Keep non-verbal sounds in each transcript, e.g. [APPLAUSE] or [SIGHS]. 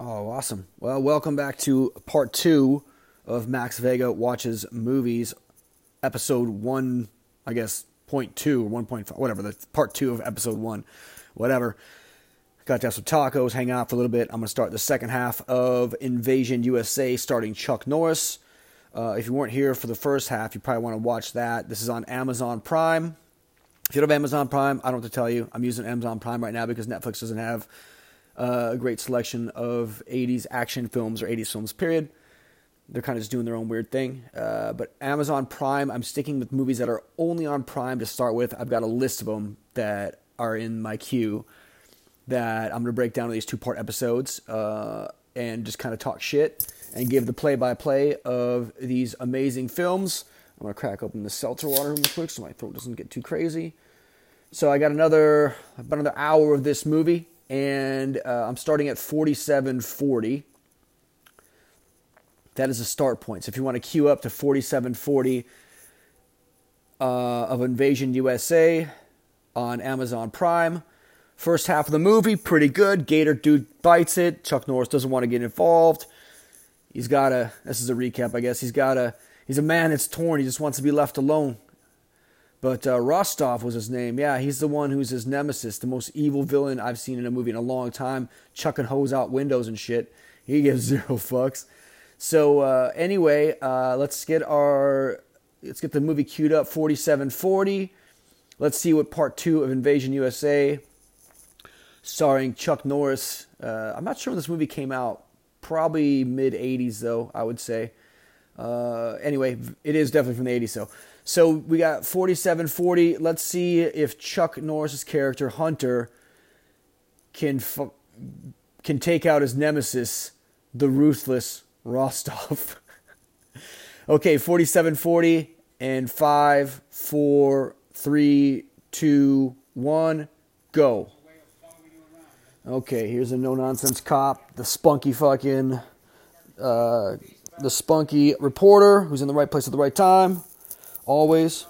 Oh, awesome. Well, welcome back to part two of Max Vega Watches Movies, episode one, I guess, point two or 1.5, whatever, the part two of episode one, whatever. Got to have some tacos, hang out for a little bit. I'm going to start the second half of Invasion USA, starting Chuck Norris. Uh, if you weren't here for the first half, you probably want to watch that. This is on Amazon Prime. If you don't have Amazon Prime, I don't have to tell you. I'm using Amazon Prime right now because Netflix doesn't have uh, a great selection of 80s action films or 80s films, period. They're kind of just doing their own weird thing. Uh, but Amazon Prime, I'm sticking with movies that are only on Prime to start with. I've got a list of them that are in my queue that I'm going to break down in these two part episodes uh, and just kind of talk shit and give the play by play of these amazing films. I'm going to crack open the seltzer water real quick so my throat doesn't get too crazy. So I got another about another hour of this movie, and uh, I'm starting at 4740. That is a start point. So if you want to queue up to 4740 uh, of Invasion USA on Amazon Prime, first half of the movie pretty good. Gator dude bites it. Chuck Norris doesn't want to get involved. He's got a. This is a recap, I guess. He's got a. He's a man that's torn. He just wants to be left alone. But uh, Rostov was his name. Yeah, he's the one who's his nemesis, the most evil villain I've seen in a movie in a long time, chucking hose out windows and shit. He gives [LAUGHS] zero fucks. So uh, anyway, uh, let's get our let's get the movie queued up. Forty-seven forty. Let's see what part two of Invasion USA, starring Chuck Norris. Uh, I'm not sure when this movie came out. Probably mid '80s though. I would say. Uh, anyway, it is definitely from the '80s. So. So we got 4740. Let's see if Chuck Norris's character Hunter can can take out his nemesis, the ruthless Rostov. [LAUGHS] okay, 4740 and five, four, three, two, one, go. Okay, here's a no nonsense cop, the spunky fucking, uh, the spunky reporter who's in the right place at the right time. Always.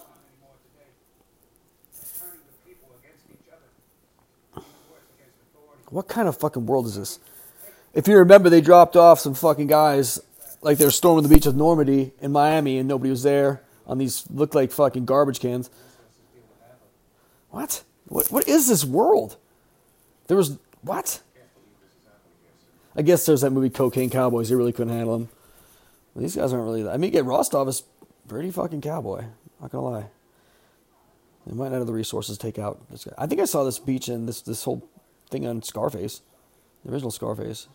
What kind of fucking world is this? If you remember, they dropped off some fucking guys like they were storming the beach of Normandy in Miami and nobody was there on these look like fucking garbage cans. What? What what is this world? There was what? I guess there's that movie Cocaine Cowboys. They really couldn't handle them. Well, these guys aren't really. I mean, get Rostov is pretty fucking cowboy. Not gonna lie. They might not have the resources to take out this guy. I think I saw this beach and this this whole thing on Scarface, the original Scarface,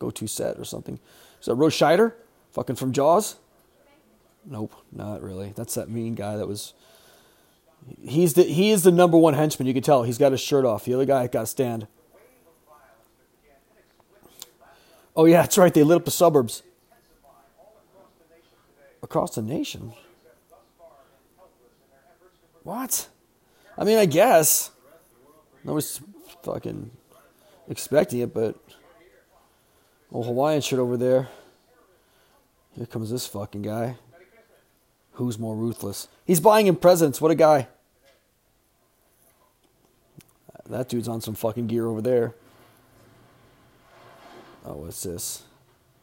go to set or something. Is that Roy Scheider, fucking from Jaws? Nope, not really. That's that mean guy that was. He's the he is the number one henchman. You can tell he's got his shirt off. The other guy got to stand. Oh yeah, that's right. They lit up the suburbs across the nation. What? I mean, I guess nobody's fucking expecting it, but old Hawaiian shirt over there. Here comes this fucking guy. Who's more ruthless? He's buying him presents. What a guy. That dude's on some fucking gear over there. Oh, what's this?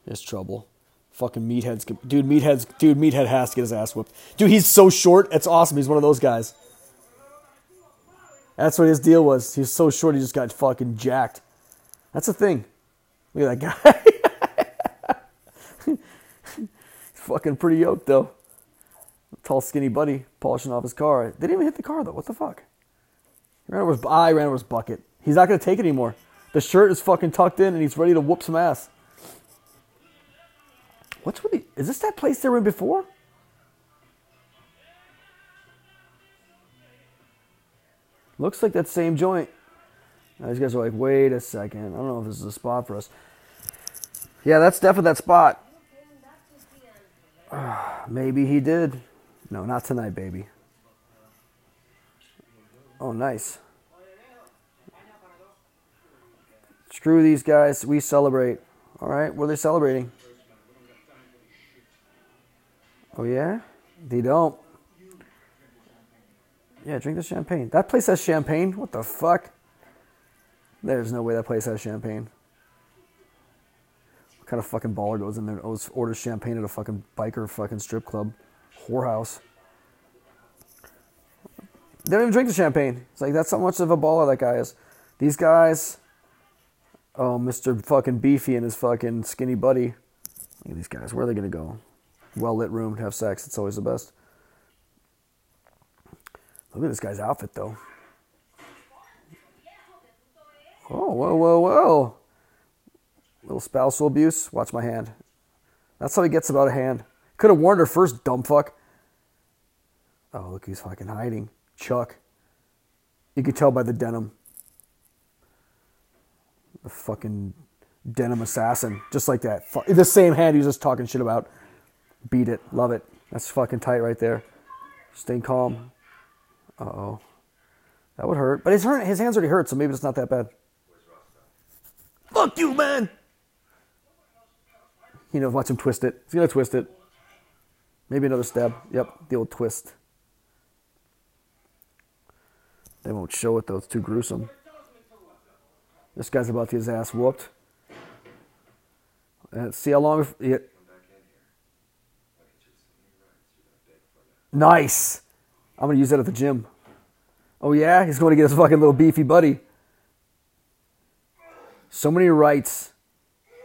There's trouble. Fucking meatheads, dude. Meatheads, dude. Meathead has to get his ass whooped. Dude, he's so short. It's awesome. He's one of those guys. That's what his deal was. He's so short. He just got fucking jacked. That's the thing. Look at that guy. he's [LAUGHS] fucking pretty yoked though. Tall, skinny buddy polishing off his car. They didn't even hit the car though. What the fuck? He ran over his, I ran over his bucket. He's not gonna take it anymore. The shirt is fucking tucked in and he's ready to whoop some ass. What's with the, is this that place they were in before? Looks like that same joint. Now these guys are like, wait a second. I don't know if this is a spot for us. Yeah, that's definitely that spot. [SIGHS] maybe he did. No, not tonight, baby. Oh, nice. Screw these guys. We celebrate. All right, what are they celebrating? Oh, yeah? They don't. Yeah, drink the champagne. That place has champagne? What the fuck? There's no way that place has champagne. What kind of fucking baller goes in there and orders- champagne at a fucking biker fucking strip club, whorehouse? They don't even drink the champagne. It's like that's how much of a baller that guy is. These guys, oh, Mr. fucking Beefy and his fucking skinny buddy. Look at these guys. Where are they gonna go? Well lit room to have sex. It's always the best. Look at this guy's outfit though. Oh, whoa, whoa, whoa. Little spousal abuse. Watch my hand. That's how he gets about a hand. Could have warned her first, dumb fuck. Oh, look, he's fucking hiding. Chuck. You could tell by the denim. The fucking denim assassin. Just like that. The same hand he was just talking shit about. Beat it. Love it. That's fucking tight right there. Staying calm. Uh oh. That would hurt. But his, hurt, his hands already hurt, so maybe it's not that bad. Fuck you, man! You know, watch him twist it. He's gonna twist it. Maybe another stab. Yep, the old twist. They won't show it though, it's too gruesome. This guy's about to get his ass whooped. And see how long. Nice! I'm gonna use that at the gym. Oh yeah, he's going to get his fucking little beefy buddy. So many rights.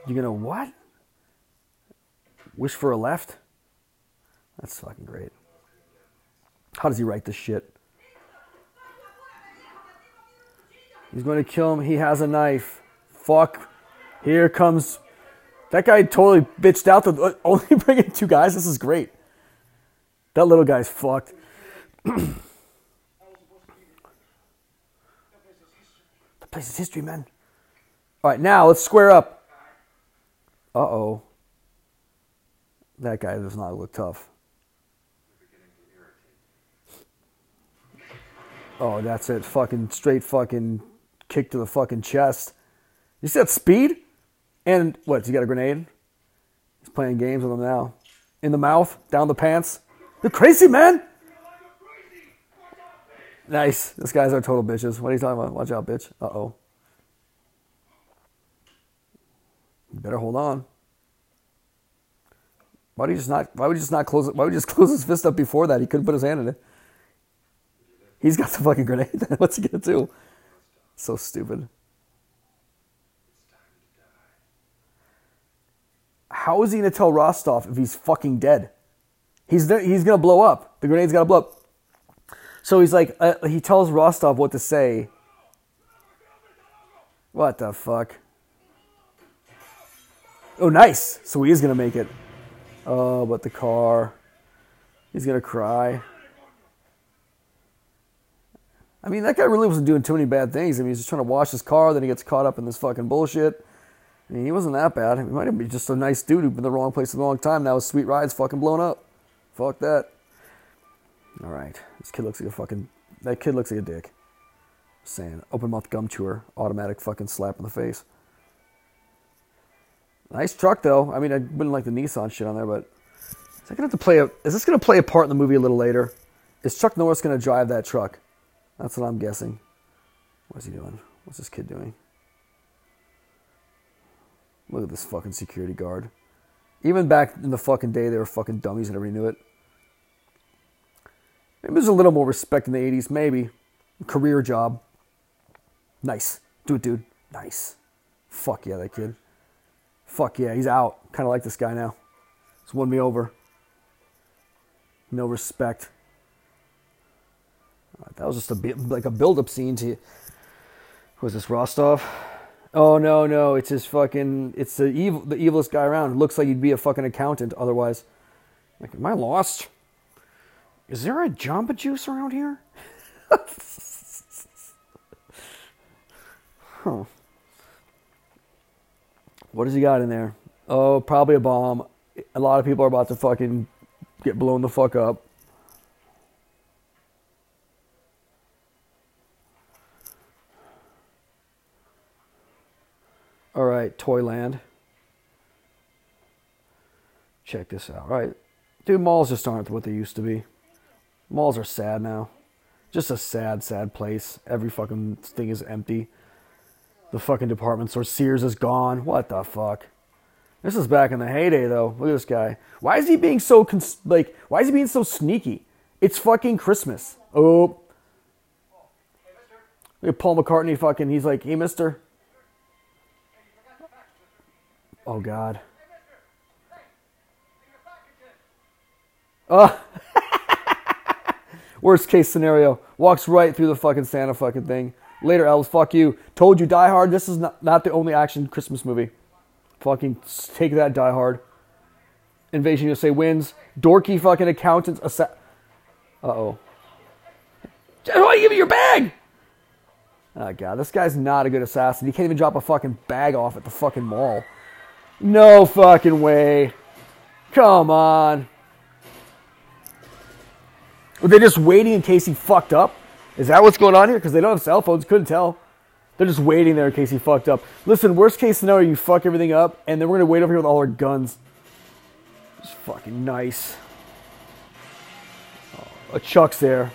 You're gonna what? Wish for a left? That's fucking great. How does he write this shit? He's going to kill him. He has a knife. Fuck. Here comes. That guy totally bitched out. The uh, [LAUGHS] only bringing two guys. This is great. That little guy's fucked. [CLEARS THROAT] the place is history, man. All right, now let's square up. Uh oh. That guy does not look tough. Oh, that's it. Fucking straight fucking kick to the fucking chest. You see that speed? And what? He got a grenade? He's playing games with him now. In the mouth, down the pants. They're crazy, man. Nice. This guy's our total bitches. What are you talking about? Watch out, bitch. Uh oh. You better hold on. Why would he just not? Why would he just not close? Why would he just [LAUGHS] close his fist up before that? He couldn't put his hand in it. He's got the fucking grenade. What's he gonna do? So stupid. How is he gonna tell Rostov if he's fucking dead? He's he's gonna blow up. The grenade's gotta blow up. So he's like, uh, he tells Rostov what to say. What the fuck? Oh, nice. So he is gonna make it. Oh, but the car. He's gonna cry. I mean, that guy really wasn't doing too many bad things. I mean, he's just trying to wash his car, then he gets caught up in this fucking bullshit. I mean, he wasn't that bad. He might have been just a nice dude who'd been in the wrong place at the wrong time. Now his sweet ride's fucking blown up. Fuck that. All right, this kid looks like a fucking. That kid looks like a dick. Saying, open mouth gum chewer, automatic fucking slap in the face. Nice truck though. I mean, I wouldn't like the Nissan shit on there, but is that gonna have to play a? Is this gonna play a part in the movie a little later? Is Chuck Norris gonna drive that truck? That's what I'm guessing. What's he doing? What's this kid doing? Look at this fucking security guard. Even back in the fucking day, they were fucking dummies and everybody knew it. Maybe there's a little more respect in the 80s, maybe. Career job. Nice. Do it, dude. Nice. Fuck yeah, that kid. Fuck yeah, he's out. Kind of like this guy now. He's won me over. No respect. That was just a bit like a build-up scene to. Was this Rostov? Oh no, no, it's his fucking. It's the evil, the evilest guy around. Looks like he'd be a fucking accountant otherwise. Like, am I lost? Is there a Jamba Juice around here? [LAUGHS] huh. What does he got in there? Oh, probably a bomb. A lot of people are about to fucking get blown the fuck up. All right, Toyland. Check this out. All right. Dude, malls just aren't what they used to be. Malls are sad now. Just a sad, sad place. Every fucking thing is empty. The fucking department store Sears is gone. What the fuck? This is back in the heyday, though. Look at this guy. Why is he being so cons- like? Why is he being so sneaky? It's fucking Christmas. Oh, look at Paul McCartney. Fucking, he's like, hey, Mister. Oh God. Oh. [LAUGHS] Worst case scenario. Walks right through the fucking Santa fucking thing. Later, Elves. Fuck you. Told you, Die Hard. This is not, not the only action Christmas movie. Fucking take that, Die Hard. Invasion USA wins. Dorky fucking accountants. Assa- uh oh. Why give me your bag? Oh god, this guy's not a good assassin. He can't even drop a fucking bag off at the fucking mall. No fucking way. Come on. Were they just waiting in case he fucked up? Is that what's going on here? Because they don't have cell phones. Couldn't tell. They're just waiting there in case he fucked up. Listen, worst case scenario, you fuck everything up, and then we're gonna wait over here with all our guns. It's fucking nice. Oh, a Chuck's there.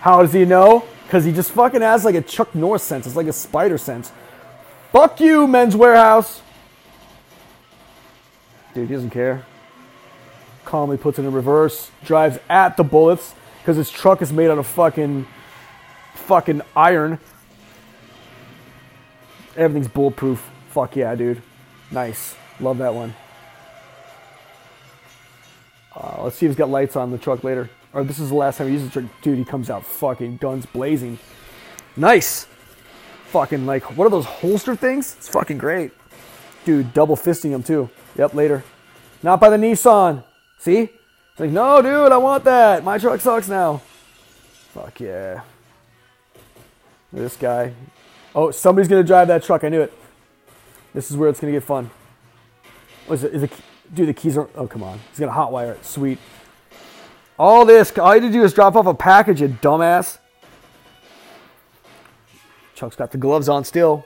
How does he know? Because he just fucking has like a Chuck Norris sense. It's like a spider sense. Fuck you, Men's Wearhouse. Dude, he doesn't care. Calmly puts it in reverse. Drives at the bullets because his truck is made out of fucking, fucking iron. Everything's bulletproof. Fuck yeah, dude. Nice. Love that one. Uh, let's see if he's got lights on the truck later. Or this is the last time he uses the truck. Dude, he comes out fucking guns blazing. Nice. Fucking like, what are those holster things? It's fucking great. Dude, double fisting him too. Yep, later. Not by the Nissan. See? It's like, no, dude, I want that. My truck sucks now. Fuck yeah. This guy. Oh, somebody's gonna drive that truck. I knew it. This is where it's gonna get fun. What is it? Is it? Dude, the keys are. Oh, come on. He's gonna hotwire it. Sweet. All this, all you had to do is drop off a package, you dumbass. Chuck's got the gloves on still.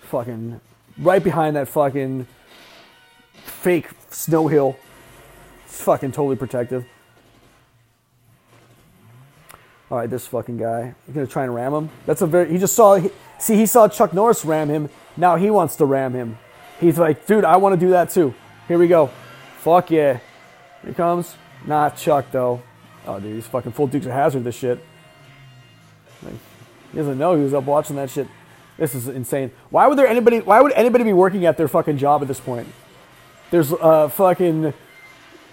Fucking right behind that fucking fake snow hill. It's fucking totally protective. All right, this fucking guy. You gonna try and ram him? That's a very. He just saw. He, see, he saw Chuck Norris ram him. Now he wants to ram him. He's like, dude, I want to do that too. Here we go. Fuck yeah. Here he comes. Not Chuck though. Oh, dude, he's fucking full Dukes of Hazzard. This shit. Like, he doesn't know he was up watching that shit. This is insane. Why would there anybody? Why would anybody be working at their fucking job at this point? There's uh fucking.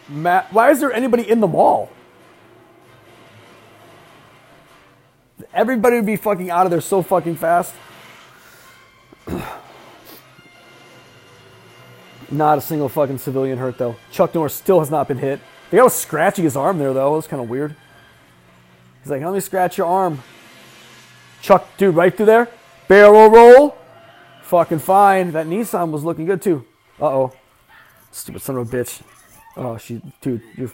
Matt, why is there anybody in the mall? Everybody would be fucking out of there so fucking fast. [CLEARS THROAT] Not a single fucking civilian hurt though. Chuck Norris still has not been hit. The guy was scratching his arm there though. It was kind of weird. He's like, let me scratch your arm. Chuck, dude, right through there. Barrel roll. Fucking fine. That Nissan was looking good too. Uh oh. Stupid son of a bitch. Oh, she, dude, you're.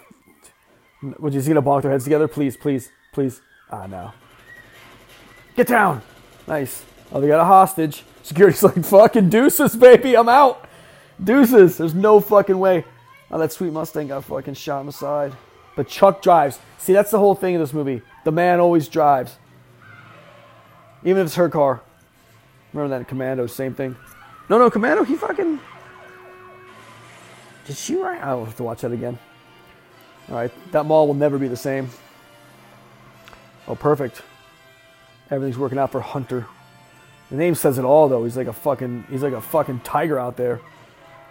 Would you see to bonk their heads together? Please, please, please. Ah, no. Get down. Nice. Oh, they got a hostage. Security's [LAUGHS] like, fucking deuces, baby. I'm out. Deuces. There's no fucking way. Oh, that sweet Mustang got fucking shot in the side. But Chuck drives. See, that's the whole thing in this movie. The man always drives. Even if it's her car. Remember that in Commando, same thing. No, no, Commando, he fucking. Did she ride? I'll have to watch that again. All right, that mall will never be the same. Oh, perfect. Everything's working out for Hunter. The name says it all, though. He's like a fucking, he's like a fucking tiger out there,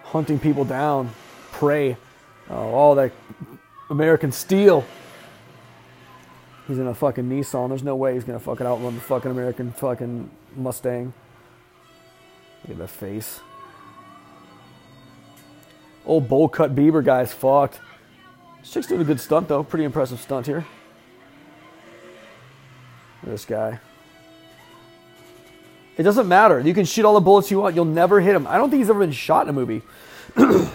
hunting people down, prey. Oh, all that American steel. He's in a fucking Nissan. There's no way he's gonna fucking outrun the fucking American fucking Mustang. Look at that face. Old bowl cut Bieber guy's fucked. This chick's doing a good stunt though. Pretty impressive stunt here. This guy. It doesn't matter. You can shoot all the bullets you want. You'll never hit him. I don't think he's ever been shot in a movie. [COUGHS]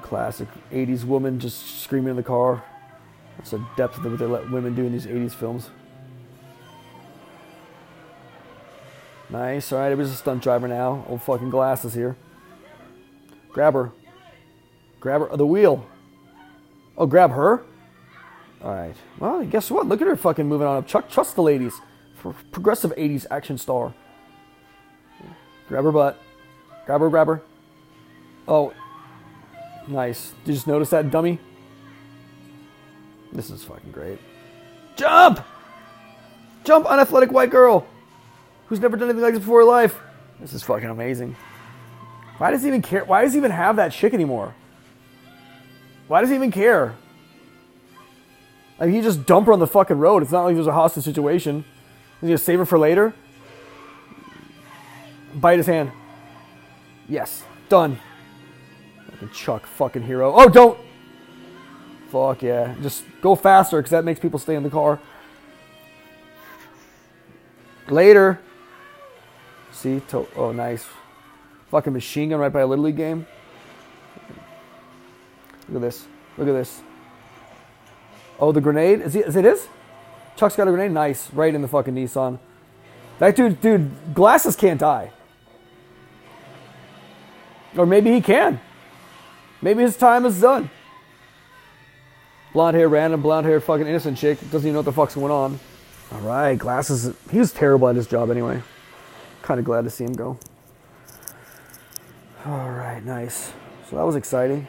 Classic 80s woman just screaming in the car. That's the depth of what they let women do in these 80s films. Nice. All right, it was a stunt driver now. Old fucking glasses here. Grab her. Grab her. The wheel. Oh, grab her? All right. Well, guess what? Look at her fucking moving on up. Chuck, trust the ladies. For progressive 80s action star. Grab her butt. Grab her, grab her. Oh, nice. Did you just notice that, dummy? This is fucking great. Jump! Jump, unathletic white girl who's never done anything like this before in life. This is fucking amazing. Why does he even care? Why does he even have that chick anymore? Why does he even care? Like he just dump her on the fucking road. It's not like there's a hostage situation. Is he gonna save her for later? Bite his hand. Yes, done. Fucking Chuck, fucking hero. Oh, don't. Fuck yeah, just go faster because that makes people stay in the car. Later. See, to- oh nice. Fucking machine gun right by a little league game. Look at this. Look at this. Oh, the grenade? Is, he, is it his? Chuck's got a grenade? Nice. Right in the fucking Nissan. That dude, dude, glasses can't die. Or maybe he can. Maybe his time is done. Blonde hair, random blonde hair, fucking innocent chick. Doesn't even know what the fuck's going on. All right, glasses. He was terrible at his job anyway. Kind of glad to see him go. All right, nice. So that was exciting.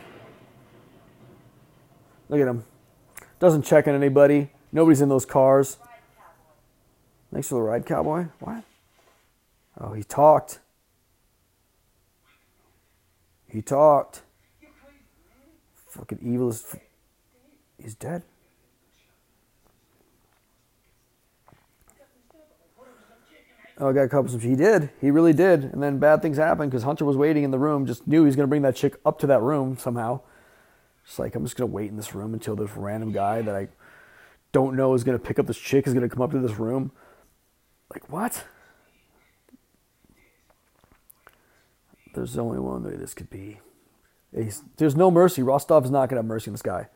Look at him. Doesn't check on anybody. Nobody's in those cars. Thanks for the ride, cowboy. What? Oh, he talked. He talked. Fucking evil is. He's dead. Oh, I got a couple of. He did. He really did. And then bad things happened because Hunter was waiting in the room. Just knew he was going to bring that chick up to that room somehow. Just like I'm just going to wait in this room until this random guy that I don't know is going to pick up this chick is going to come up to this room. Like what? There's only one way this could be. He's, there's no mercy. Rostov is not going to have mercy on this guy.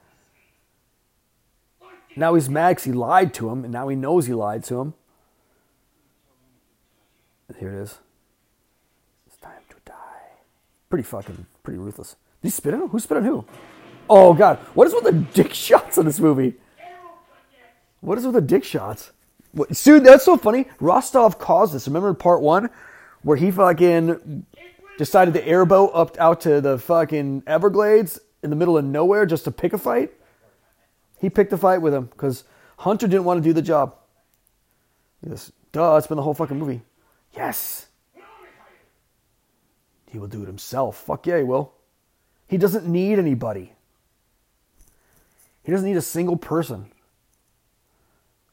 Now he's mad because he lied to him, and now he knows he lied to him. Here it is. It's time to die. Pretty fucking, pretty ruthless. Did he spit on? Who spit on who? Oh god, what is with the dick [LAUGHS] shots in this movie? What is with the dick shots? What, dude, that's so funny. Rostov caused this. Remember part one, where he fucking decided to airboat up out to the fucking Everglades in the middle of nowhere just to pick a fight. He picked a fight with him because Hunter didn't want to do the job. Yes, duh. It's been the whole fucking movie. Yes. He will do it himself. Fuck yeah, he will. He doesn't need anybody. He doesn't need a single person.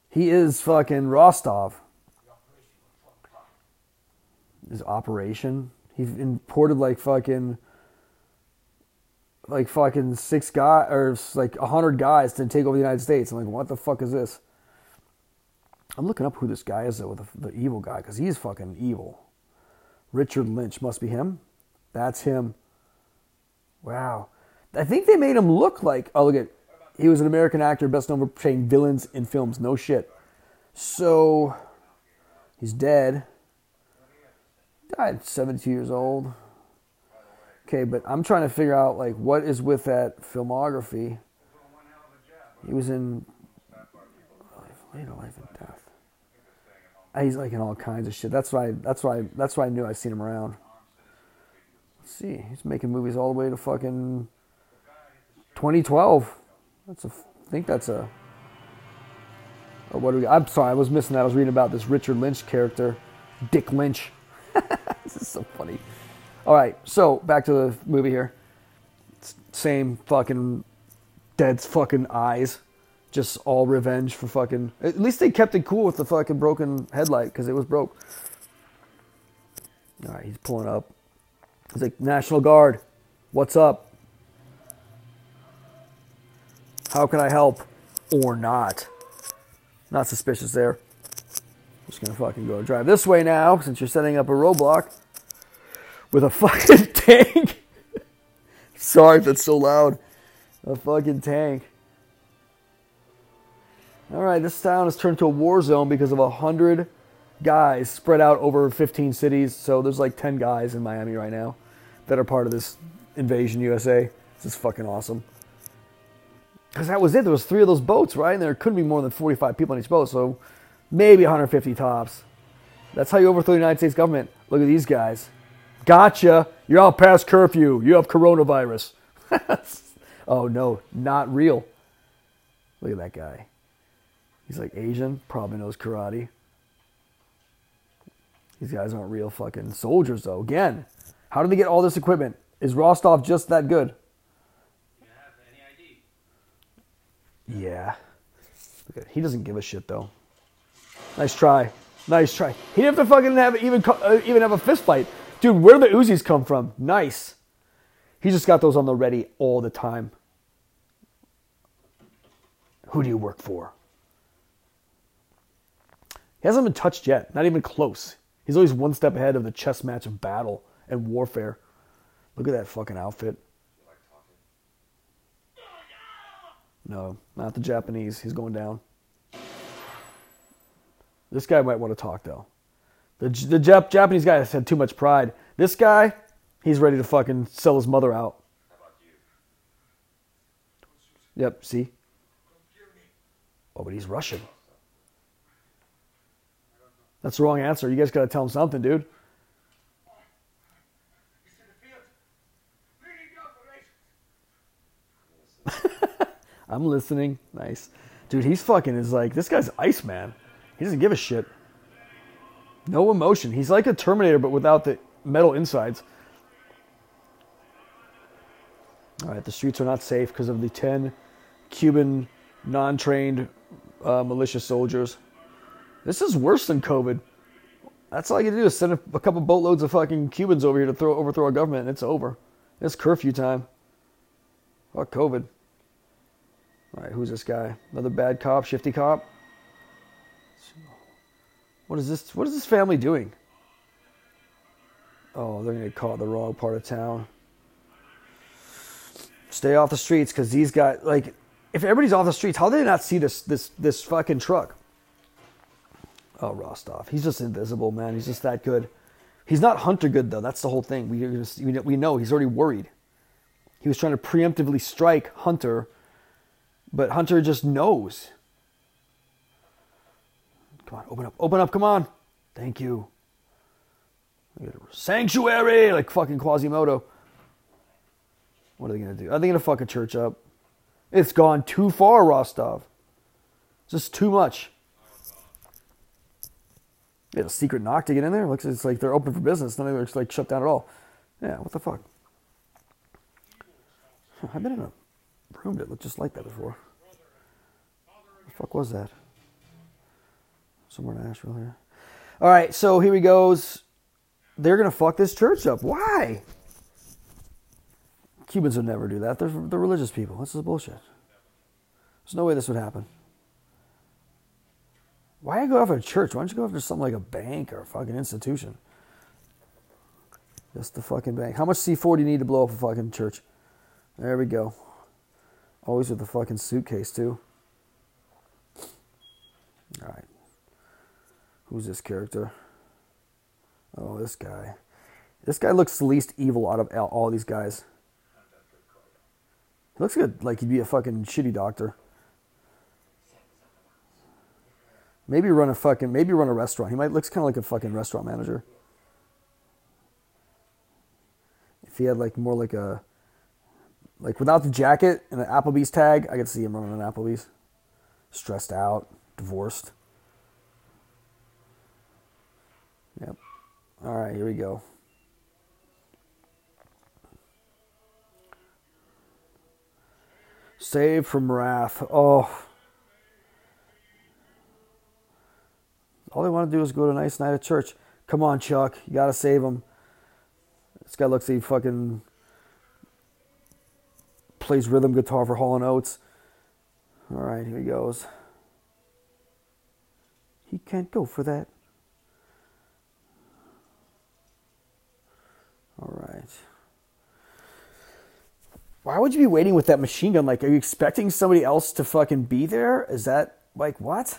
He is fucking Rostov. His operation. He imported like fucking like fucking six guys or like a hundred guys to take over the United States. I'm like, what the fuck is this? I'm looking up who this guy is though, the, the evil guy, because he's fucking evil. Richard Lynch must be him. That's him. Wow. I think they made him look like. Oh, look at. He was an American actor, best known for playing villains in films. No shit. So, he's dead. Died 72 years old. Okay, but I'm trying to figure out like what is with that filmography. He was in Life and Death. Uh, he's like in all kinds of shit. That's why. That's why. That's why I knew I seen him around. Let's see. He's making movies all the way to fucking 2012. That's a. I think that's a. Or what do we? I'm sorry, I was missing that. I was reading about this Richard Lynch character, Dick Lynch. [LAUGHS] this is so funny. All right, so back to the movie here. Same fucking dead's fucking eyes just all revenge for fucking. At least they kept it cool with the fucking broken headlight because it was broke. All right, he's pulling up. He's like, National Guard, what's up? How can I help? Or not? Not suspicious there. Just gonna fucking go drive this way now since you're setting up a roadblock with a [LAUGHS] fucking tank. Sorry if that's so loud. A fucking tank. All right, this town has turned to a war zone because of a hundred guys spread out over 15 cities. So there's like 10 guys in Miami right now that are part of this invasion USA. This is fucking awesome. Because that was it. There was three of those boats, right? And there couldn't be more than 45 people on each boat. So maybe 150 tops. That's how you overthrow the United States government. Look at these guys. Gotcha. You're out past curfew. You have coronavirus. [LAUGHS] oh no, not real. Look at that guy. He's like Asian, probably knows karate. These guys aren't real fucking soldiers though. Again, how did they get all this equipment? Is Rostov just that good? Yeah. He doesn't give a shit though. Nice try. Nice try. He didn't have to fucking have even uh, even have a fist fight. Dude, where do the Uzis come from? Nice. He just got those on the ready all the time. Who do you work for? He hasn't been touched yet, not even close. He's always one step ahead of the chess match of battle and warfare. Look at that fucking outfit. No, not the Japanese. He's going down. This guy might want to talk though. The the Jap- Japanese guy has had too much pride. This guy, he's ready to fucking sell his mother out. Yep. See. Oh, but he's Russian. That's the wrong answer. You guys got to tell him something, dude. [LAUGHS] I'm listening. Nice. Dude, he's fucking is like, this guy's Iceman. He doesn't give a shit. No emotion. He's like a Terminator, but without the metal insides. All right, the streets are not safe because of the 10 Cuban non trained uh, militia soldiers. This is worse than COVID. That's all you can do is send a, a couple boatloads of fucking Cubans over here to throw overthrow our government, and it's over. It's curfew time. Fuck COVID. All right, who's this guy? Another bad cop, shifty cop. What is this? What is this family doing? Oh, they're gonna in the wrong part of town. Stay off the streets, because these guys, like, if everybody's off the streets, how do they not see this this this fucking truck? Oh, Rostov, he's just invisible, man. He's just that good. He's not Hunter good though. That's the whole thing. We we know he's already worried. He was trying to preemptively strike Hunter but Hunter just knows. Come on, open up, open up, come on. Thank you. Sanctuary, like fucking Quasimodo. What are they gonna do? Are they gonna fuck a church up? It's gone too far, Rostov. Just too much. A secret knock to get in there. Looks it's like they're open for business. None of like shut down at all. Yeah, what the fuck? I've been in a room that looked just like that before. The fuck was that? Somewhere in Asheville here. All right, so here he goes. They're gonna fuck this church up. Why? Cubans would never do that. They're, they're religious people. This is bullshit. There's no way this would happen. Why you go after a church? Why don't you go after something like a bank or a fucking institution? Just the fucking bank. How much C4 do you need to blow up a fucking church? There we go. Always with the fucking suitcase, too. Alright. Who's this character? Oh, this guy. This guy looks the least evil out of all these guys. He looks good, like he'd be a fucking shitty doctor. Maybe run a fucking, maybe run a restaurant. He might looks kind of like a fucking restaurant manager. If he had like more like a like without the jacket and the Applebee's tag, I could see him running an Applebee's. Stressed out, divorced. Yep. All right, here we go. Save from wrath. Oh. All they want to do is go to a nice night at church. Come on, Chuck. You got to save him. This guy looks like he fucking plays rhythm guitar for Hall & Oates. All right, here he goes. He can't go for that. All right. Why would you be waiting with that machine gun? Like, are you expecting somebody else to fucking be there? Is that like what?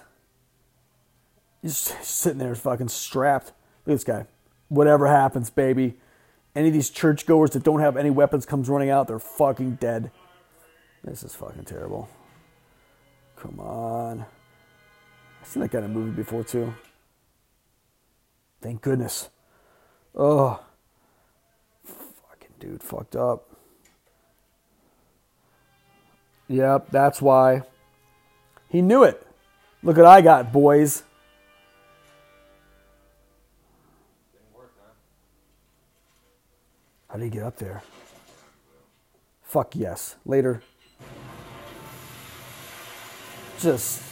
He's [LAUGHS] sitting there fucking strapped. Look at this guy. Whatever happens, baby. Any of these churchgoers that don't have any weapons comes running out, they're fucking dead. This is fucking terrible. Come on. I've seen that guy in a movie before too. Thank goodness. Oh. Fucking dude, fucked up. Yep, that's why. He knew it. Look what I got, boys. How did he get up there? Fuck yes. Later. Just.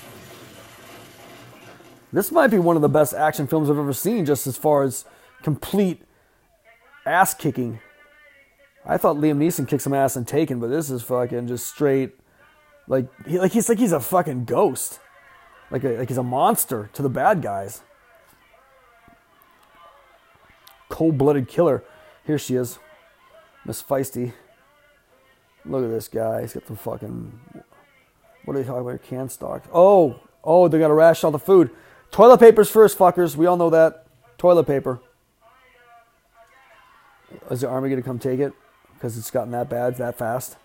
This might be one of the best action films I've ever seen, just as far as complete ass kicking. I thought Liam Neeson kicked some ass in Taken, but this is fucking just straight. Like, he, like he's like he's a fucking ghost, like a, like he's a monster to the bad guys. Cold-blooded killer. Here she is, Miss Feisty. Look at this guy. He's got the fucking. What are they talking about? Can stock. Oh, oh, they got to ration all the food. Toilet paper's first, fuckers. We all know that. Toilet paper. Is the army going to come take it? Because it's gotten that bad, that fast?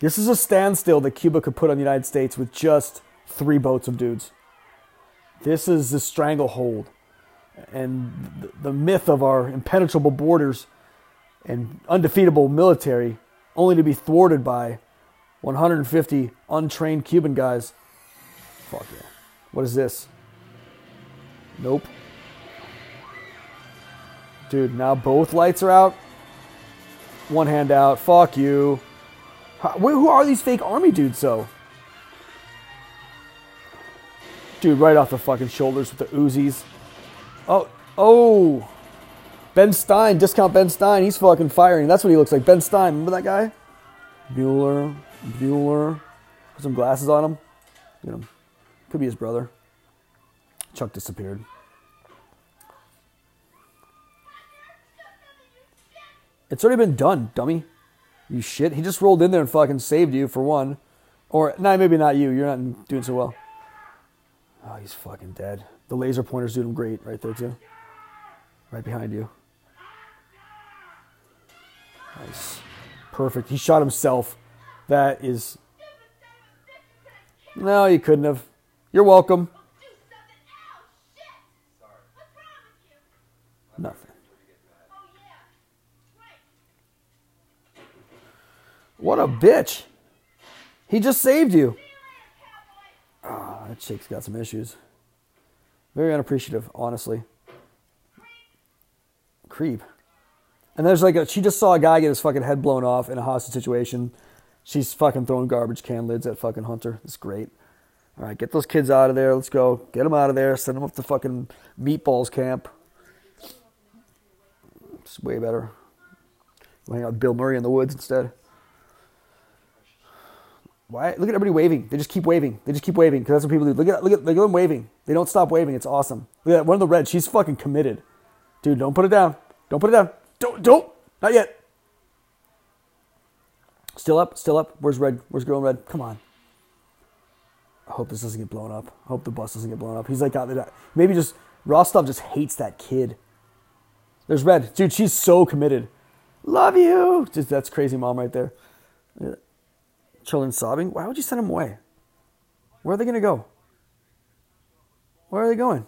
This is a standstill that Cuba could put on the United States with just three boats of dudes. This is the stranglehold and the myth of our impenetrable borders and undefeatable military only to be thwarted by 150 untrained Cuban guys. Fuck yeah. What is this? Nope. Dude, now both lights are out. One hand out. Fuck you. who are these fake army dudes, though? Dude, right off the fucking shoulders with the Uzis. Oh, oh. Ben Stein, discount Ben Stein. He's fucking firing. That's what he looks like. Ben Stein. Remember that guy? Bueller. Bueller. Put some glasses on him. You know, could be his brother. Chuck disappeared. It's already been done, dummy. You shit. He just rolled in there and fucking saved you for one. Or, nah, maybe not you. You're not doing so well. Oh, he's fucking dead. The laser pointer's doing great right there, too. Right behind you. Nice. Perfect. He shot himself. That is. No, he couldn't have. You're welcome. Nothing. What a bitch. He just saved you. Oh, that chick's got some issues. Very unappreciative, honestly. Creep. And there's like a, she just saw a guy get his fucking head blown off in a hostage situation. She's fucking throwing garbage can lids at fucking Hunter. It's great. All right, get those kids out of there. Let's go. Get them out of there. Send them up to fucking meatballs camp. It's way better. We'll hang out with Bill Murray in the woods instead. Why? Look at everybody waving. They just keep waving. They just keep waving because that's what people do. Look at look at look at them waving. They don't stop waving. It's awesome. Look at that. One of the red. She's fucking committed. Dude, don't put it down. Don't put it down. Don't, don't, not yet. Still up, still up. Where's red? Where's girl in red? Come on. I hope this doesn't get blown up. I hope the bus doesn't get blown up. He's like, out there. maybe just Rostov just hates that kid. There's red, dude. She's so committed. Love you. Just that's crazy mom right there. Children sobbing. Why would you send them away? Where are they gonna go? Where are they going?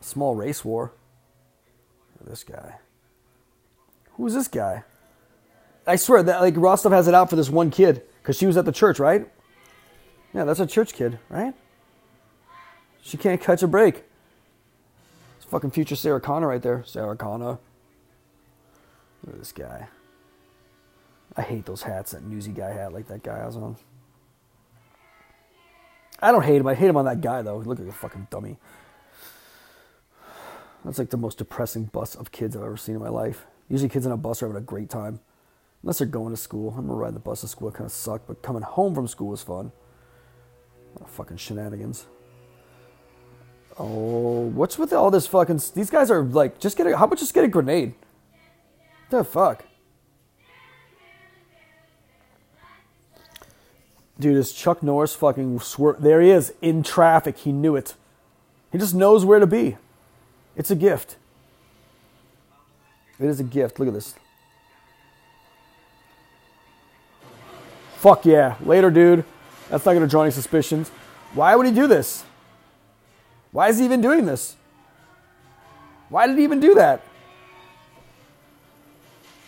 Small race war. This guy. Who's this guy? I swear that like Rostov has it out for this one kid because she was at the church, right? Yeah, that's a church kid, right? She can't catch a break. It's fucking future Sarah Connor right there. Sarah Connor. Look at this guy. I hate those hats, that newsy guy hat like that guy has on. I don't hate him. I hate him on that guy though. He looks like a fucking dummy. That's like the most depressing bus of kids I've ever seen in my life. Usually, kids on a bus are having a great time, unless they're going to school. I remember riding the bus to school; it kind of sucked, but coming home from school was fun. fucking shenanigans. Oh, what's with all this fucking? These guys are like, just get a. How about just get a grenade? the fuck? Dude, is Chuck Norris fucking swerve? There he is in traffic. He knew it. He just knows where to be. It's a gift. It is a gift. Look at this. Fuck yeah. Later, dude. That's not going to draw any suspicions. Why would he do this? Why is he even doing this? Why did he even do that?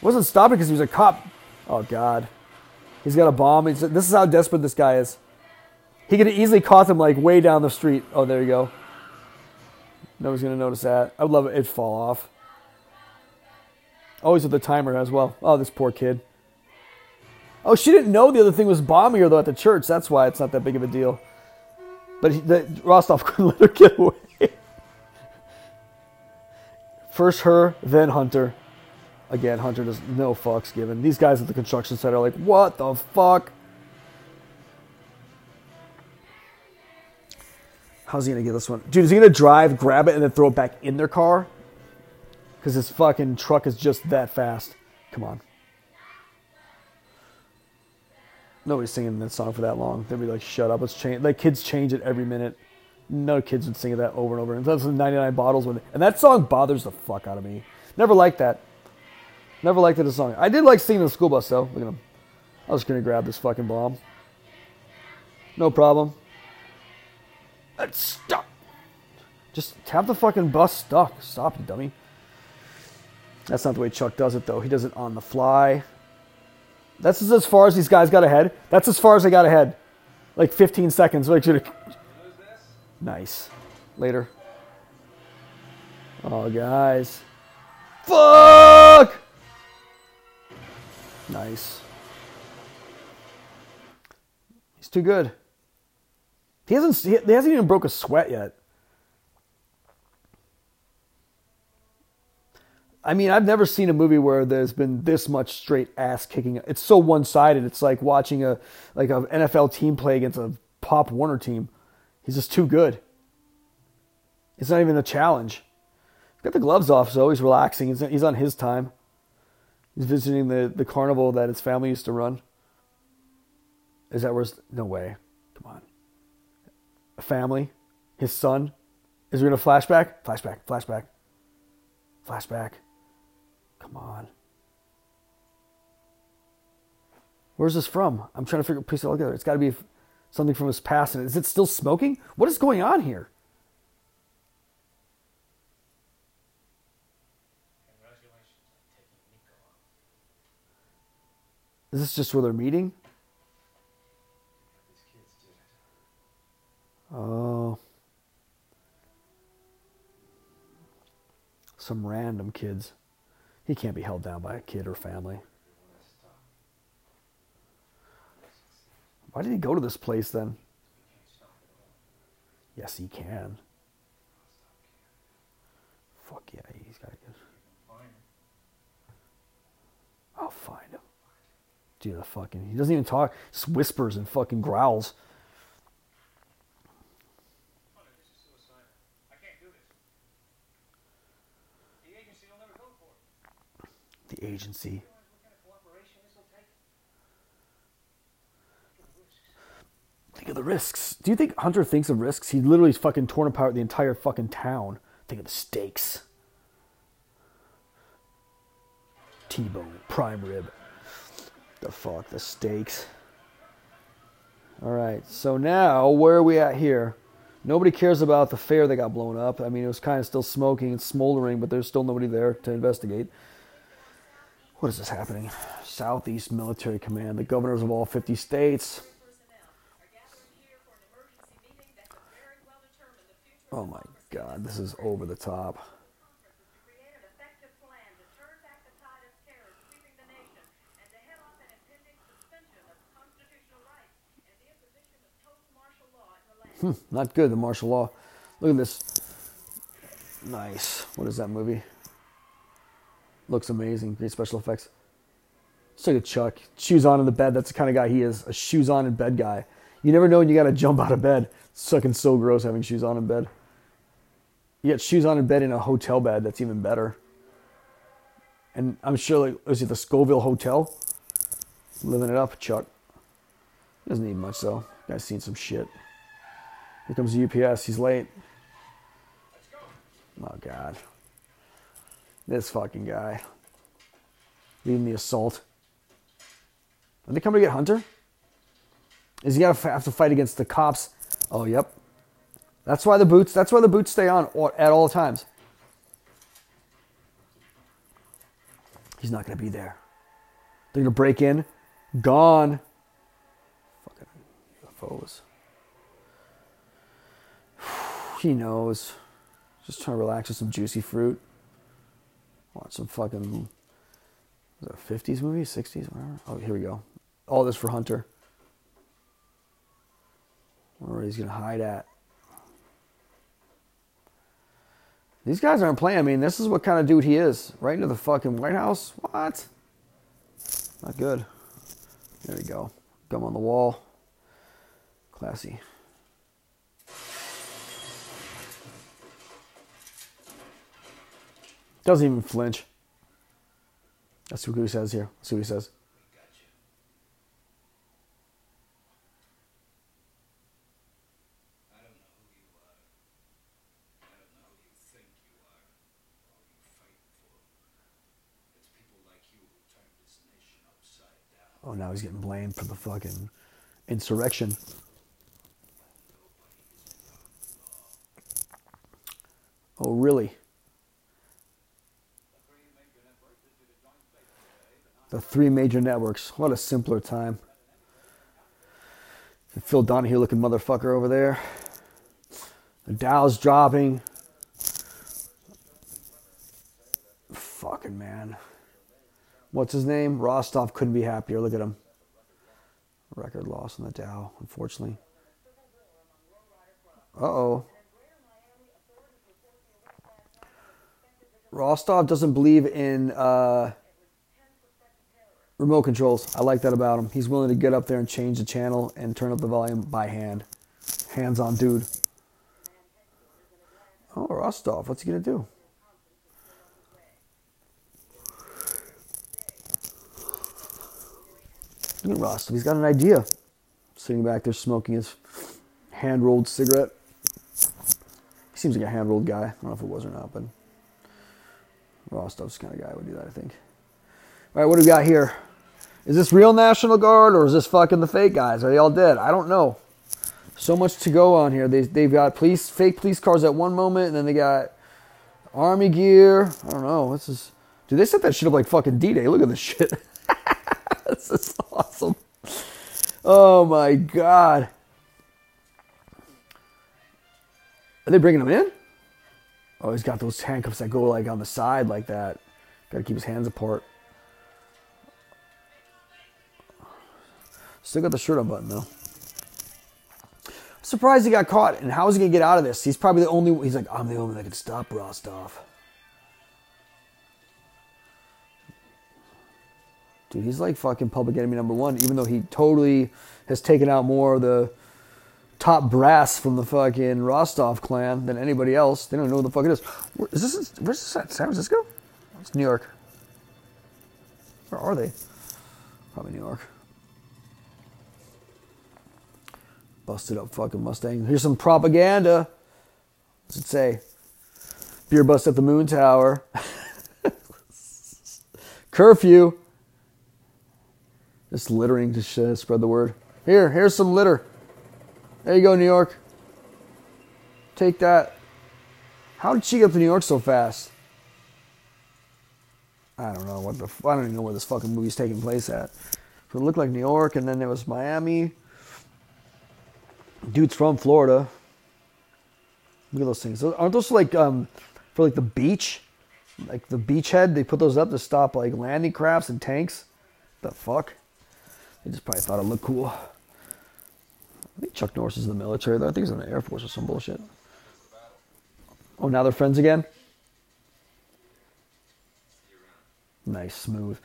Wasn't stopping because he was a cop. Oh God, he's got a bomb. He's, this is how desperate this guy is. He could have easily caught them like way down the street. Oh, there you go. Nobody's gonna notice that. I would love it. It'd fall off. Always with the timer as well. Oh, this poor kid. Oh, she didn't know the other thing was bombier though at the church. That's why it's not that big of a deal. But he, the, Rostov [LAUGHS] couldn't let her get away. First her, then Hunter. Again, Hunter does no fucks given. These guys at the construction site are like, what the fuck? How's he gonna get this one? Dude, is he gonna drive, grab it, and then throw it back in their car? Because his fucking truck is just that fast. Come on. Nobody's singing that song for that long. They'd be like, shut up, let's change. Like, kids change it every minute. No kids would sing that over and over. And that's 99 bottles. And that song bothers the fuck out of me. Never liked that. Never liked it as a song. I did like singing the school bus, though. Look at him. I was going to grab this fucking bomb. No problem. It's stuck. Just have the fucking bus stuck. Stop, you dummy. That's not the way Chuck does it, though. He does it on the fly. That's as far as these guys got ahead. That's as far as they got ahead. Like 15 seconds. Like, [LAUGHS] nice. Later. Oh, guys. Fuck! Nice. He's too good. He hasn't. He hasn't even broke a sweat yet. I mean, I've never seen a movie where there's been this much straight ass kicking. It's so one sided. It's like watching a like an NFL team play against a Pop Warner team. He's just too good. It's not even a challenge. He's got the gloves off, so he's relaxing. He's, he's on his time. He's visiting the, the carnival that his family used to run. Is that where? No way. Come on. A family, his son. Is there gonna flashback? Flashback. Flashback. Flashback. Come on. Where's this from? I'm trying to figure piece it all together. It's got to be something from his past. And is it still smoking? What is going on here? Is this just where they're meeting? Oh. Some random kids. He can't be held down by a kid or family. Why did he go to this place then? Yes, he can. Fuck yeah, he's got to get. I'll find him. Dude, the fucking. He doesn't even talk. Just whispers and fucking growls. The agency. Think of the risks. Do you think Hunter thinks of risks? He literally fucking torn apart the entire fucking town. Think of the stakes. T-bone, prime rib. The fuck, the stakes. All right, so now where are we at here? Nobody cares about the fair that got blown up. I mean, it was kind of still smoking and smoldering, but there's still nobody there to investigate. What is this happening? Southeast Military Command, the governors of all 50 states. Oh my god, this is over the top. Hmm, not good, the martial law. Look at this. Nice. What is that movie? Looks amazing. Great special effects. Let's look at Chuck. Shoes on in the bed. That's the kind of guy he is. A shoes on in bed guy. You never know when you got to jump out of bed. It's so gross having shoes on in bed. You got shoes on in bed in a hotel bed. That's even better. And I'm sure, like, was it the Scoville Hotel? Living it up, Chuck. Doesn't need much, though. Guy's seen some shit. Here comes the UPS. He's late. Oh, God. This fucking guy. Leading the assault. Are they coming to get Hunter? Is he gonna have to fight against the cops? Oh, yep. That's why the boots. That's why the boots stay on at all times. He's not to be there. They're to break in. Gone. Fucking UFOs. [SIGHS] He knows. Just trying to relax with some juicy fruit. Some fucking 50s movie, 60s, whatever. Oh, here we go. All this for Hunter. Where he's gonna hide at. These guys aren't playing. I mean, this is what kind of dude he is. Right into the fucking White House. What? Not good. There we go. Gum on the wall. Classy. Doesn't even flinch. That's what he says here. See what he says. Oh, now he's getting blamed for the fucking insurrection. Oh, really? The three major networks. What a simpler time. Phil Donahue looking motherfucker over there. The Dow's dropping. Fucking man. What's his name? Rostov couldn't be happier. Look at him. Record loss on the Dow, unfortunately. Uh oh. Rostov doesn't believe in uh, remote controls. I like that about him. He's willing to get up there and change the channel and turn up the volume by hand. Hands on dude. Oh, Rostov, what's he going to do? Look at Rostov. He's got an idea. Sitting back there smoking his hand rolled cigarette. He seems like a hand rolled guy. I don't know if it was or not, but Rostov's kind of guy would do that, I think. All right, what do we got here? Is this real National Guard or is this fucking the fake guys? Are they all dead? I don't know. So much to go on here. They, they've got police, fake police cars at one moment, and then they got army gear. I don't know. This is. Dude, they set that shit up like fucking D Day. Look at this shit. [LAUGHS] this is awesome. Oh my god. Are they bringing him in? Oh, he's got those handcuffs that go like on the side like that. Got to keep his hands apart. Still got the shirt unbuttoned though. Surprised he got caught. And how is he gonna get out of this? He's probably the only. He's like, I'm the only one that can stop Rostov. Dude, he's like fucking public enemy number one. Even though he totally has taken out more of the top brass from the fucking Rostov clan than anybody else. They don't know who the fuck it is. Where, is this? Where's this at? San Francisco? It's New York. Where are they? Probably New York. Busted up fucking Mustang. Here's some propaganda. What's it say? Beer bust at the Moon Tower. [LAUGHS] Curfew. Just littering to spread the word. Here, here's some litter. There you go, New York. Take that. How did she get to New York so fast? I don't know what the. I don't even know where this fucking movie's taking place at. It looked like New York, and then there was Miami. Dude's from Florida. Look at those things. Aren't those like um, for like the beach? Like the beachhead, they put those up to stop like landing crafts and tanks. The fuck? They just probably thought it looked cool. I think Chuck Norris is in the military though. I think he's in the Air Force or some bullshit. Oh, now they're friends again? Nice, smooth.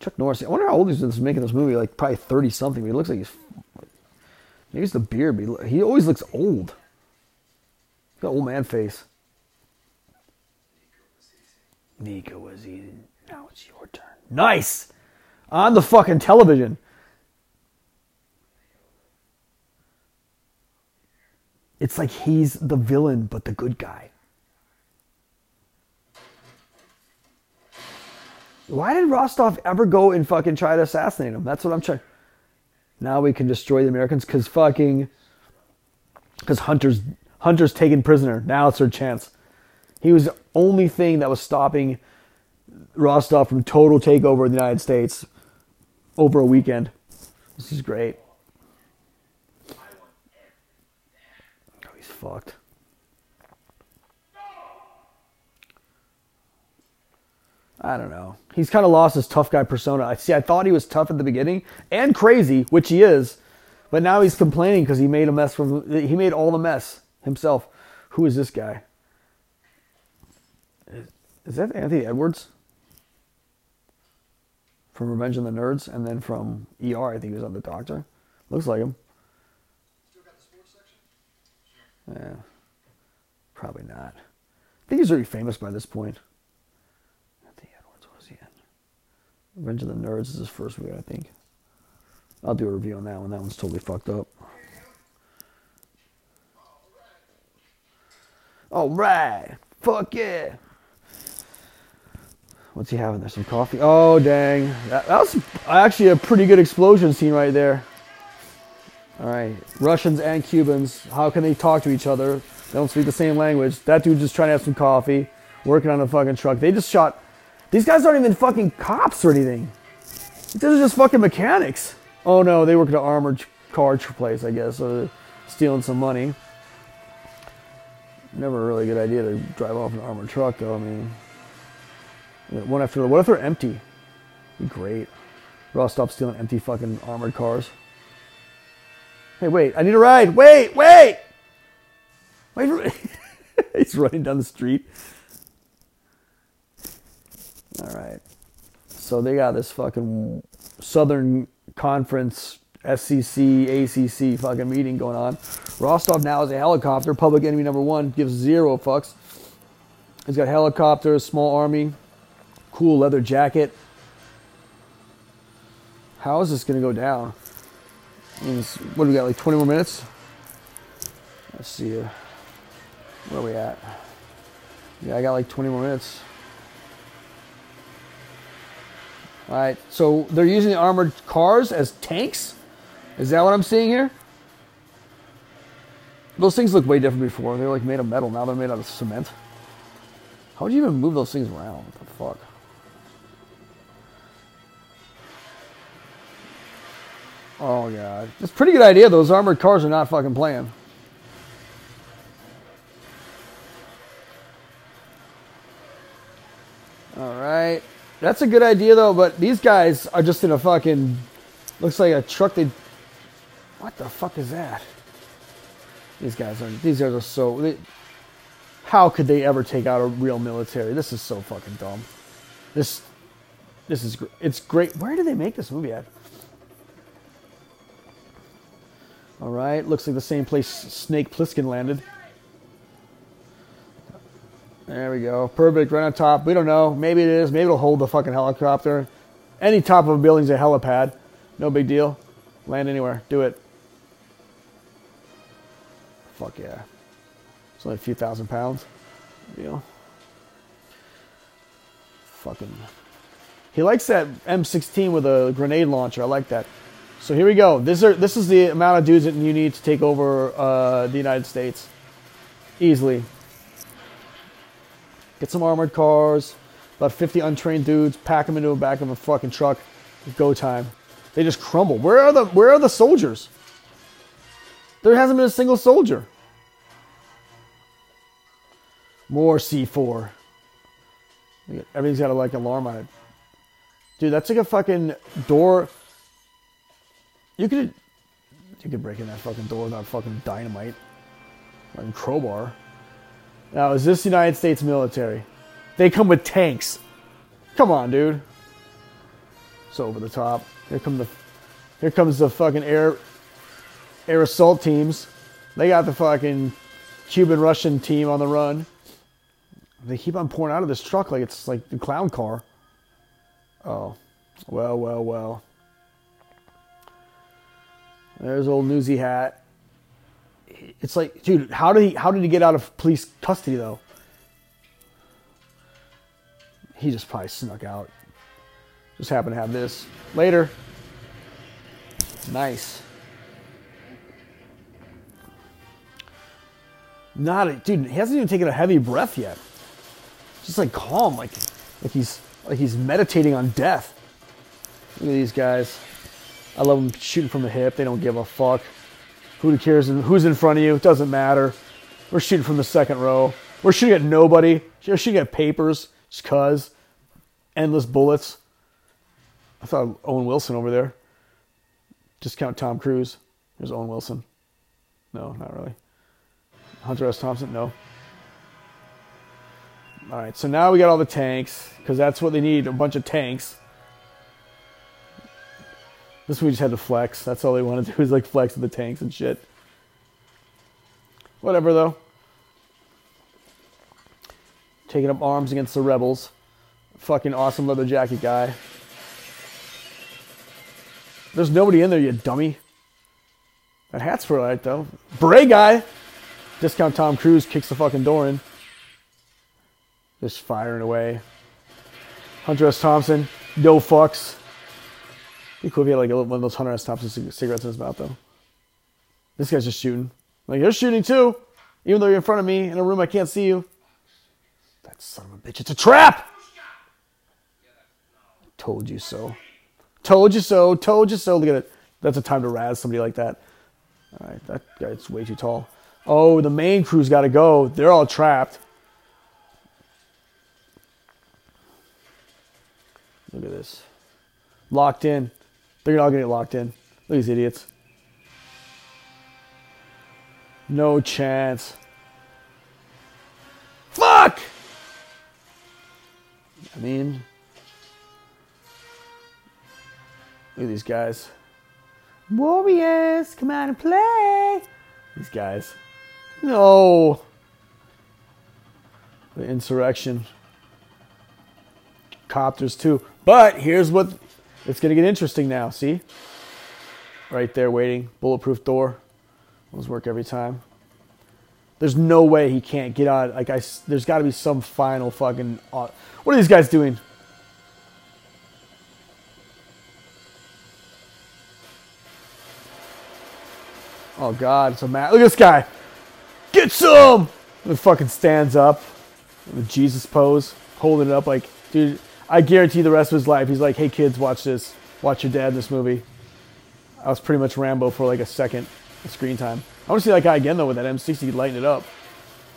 Chuck Norris. I wonder how old he's making this movie. Like probably thirty something. But he looks like he's It's the beard, but he always looks old. He's got old man face. Nico was eating. Now it's your turn. Nice! On the fucking television. It's like he's the villain, but the good guy. Why did Rostov ever go and fucking try to assassinate him? That's what I'm trying. Now we can destroy the Americans because fucking because Hunter's Hunter's taken prisoner. Now it's her chance. He was the only thing that was stopping Rostov from total takeover of the United States over a weekend. This is great. Oh, he's fucked. I don't know. He's kind of lost his tough guy persona. I see. I thought he was tough at the beginning and crazy, which he is, but now he's complaining because he made a mess from. He made all the mess himself. Who is this guy? Is, is that Anthony Edwards from Revenge of the Nerds, and then from ER? I think he was on the Doctor. Looks like him. Still got the sports section? Yeah, probably not. I think he's already famous by this point. Anthony Edwards, what was he in? Revenge of the Nerds is his first movie, I think. I'll do a review on that one. That one's totally fucked up. All right, fuck yeah. What's he having there? Some coffee? Oh dang, that, that was actually a pretty good explosion scene right there. All right, Russians and Cubans. How can they talk to each other? They don't speak the same language. That dude's just trying to have some coffee, working on a fucking truck. They just shot. These guys aren't even fucking cops or anything. These are just fucking mechanics. Oh no, they work at an armored car place, I guess, so stealing some money. Never a really good idea to drive off an armored truck, though. I mean, one after the. What if they're empty? Be great. We all stop stealing empty fucking armored cars. Hey, wait! I need a ride. Wait, wait, wait! for- [LAUGHS] He's running down the street. All right. So they got this fucking Southern Conference SCC ACC fucking meeting going on. Rostov now is a helicopter. Public enemy number one gives zero fucks. He's got helicopters, small army, cool leather jacket. How is this gonna go down? What do we got? Like 20 more minutes? Let's see. Where are we at? Yeah, I got like 20 more minutes. All right, so they're using the armored cars as tanks. Is that what I'm seeing here? Those things look way different before. They were like made of metal. Now they're made out of cement. How would you even move those things around? What the fuck? Oh god, it's a pretty good idea. Those armored cars are not fucking playing. All right, that's a good idea though. But these guys are just in a fucking looks like a truck. They what the fuck is that? These guys are these guys are so. They, how could they ever take out a real military? This is so fucking dumb. This this is it's great. Where did they make this movie at? All right, looks like the same place Snake Plissken landed. There we go. Perfect, right on top. We don't know. Maybe it is. Maybe it'll hold the fucking helicopter. Any top of a building's a helipad. No big deal. Land anywhere. Do it. Fuck yeah. It's only a few thousand pounds. Deal. Fucking. He likes that M16 with a grenade launcher. I like that. So here we go. This are this is the amount of dudes that you need to take over uh, the United States easily. Get some armored cars, about 50 untrained dudes, pack them into the back of a fucking truck. Go time. They just crumble. Where are the Where are the soldiers? There hasn't been a single soldier. More C4. Everything's got a like alarm on it. Dude, that's like a fucking door. You could you could break in that fucking door without fucking dynamite. Fucking crowbar. Now, is this United States military? They come with tanks. Come on, dude. It's over the top. Here come the here comes the fucking air air assault teams. They got the fucking Cuban Russian team on the run. They keep on pouring out of this truck like it's like the clown car. Oh. Well, well, well. There's old newsy hat. It's like, dude, how did he how did he get out of police custody though? He just probably snuck out. Just happened to have this. Later. Nice. Not a dude, he hasn't even taken a heavy breath yet. Just like calm, like like he's Like he's meditating on death. Look at these guys. I love them shooting from the hip. They don't give a fuck. Who cares who's in front of you? It doesn't matter. We're shooting from the second row. We're shooting at nobody. We're shooting at papers, just cuz. Endless bullets. I thought Owen Wilson over there. Discount Tom Cruise. There's Owen Wilson. No, not really. Hunter S. Thompson? No. All right, so now we got all the tanks because that's what they need a bunch of tanks. This we just had to flex. That's all they wanted to do is like flex the tanks and shit. Whatever though. Taking up arms against the rebels. Fucking awesome leather jacket guy. There's nobody in there, you dummy. That hat's for right though. Bray guy. Discount Tom Cruise kicks the fucking door in. Just firing away. Hunter S. Thompson, no fucks. Be cool if he had like a, one of those Hunter S. Thompson cigarettes in his mouth though. This guy's just shooting. Like you're shooting too, even though you're in front of me in a room I can't see you. That son of a bitch! It's a trap. Told you so. Told you so. Told you so. Look at it. That's a time to razz somebody like that. All right, that guy's way too tall. Oh, the main crew's got to go. They're all trapped. Look at this. Locked in. They're all gonna get locked in. Look at these idiots. No chance. Fuck! I mean, look at these guys. Warriors, come out and play. These guys. No. The insurrection. Copters too. But here's what it's going to get interesting now. See? Right there waiting. Bulletproof door. Those work every time. There's no way he can't get out. Like I, there's got to be some final fucking. What are these guys doing? Oh God, it's a. Look at this guy. Get some. The fucking stands up, the Jesus pose, holding it up like, dude. I guarantee the rest of his life, he's like, "Hey kids, watch this. Watch your dad in this movie." I was pretty much Rambo for like a second screen time. I want to see that guy again though with that M60 lighting it up.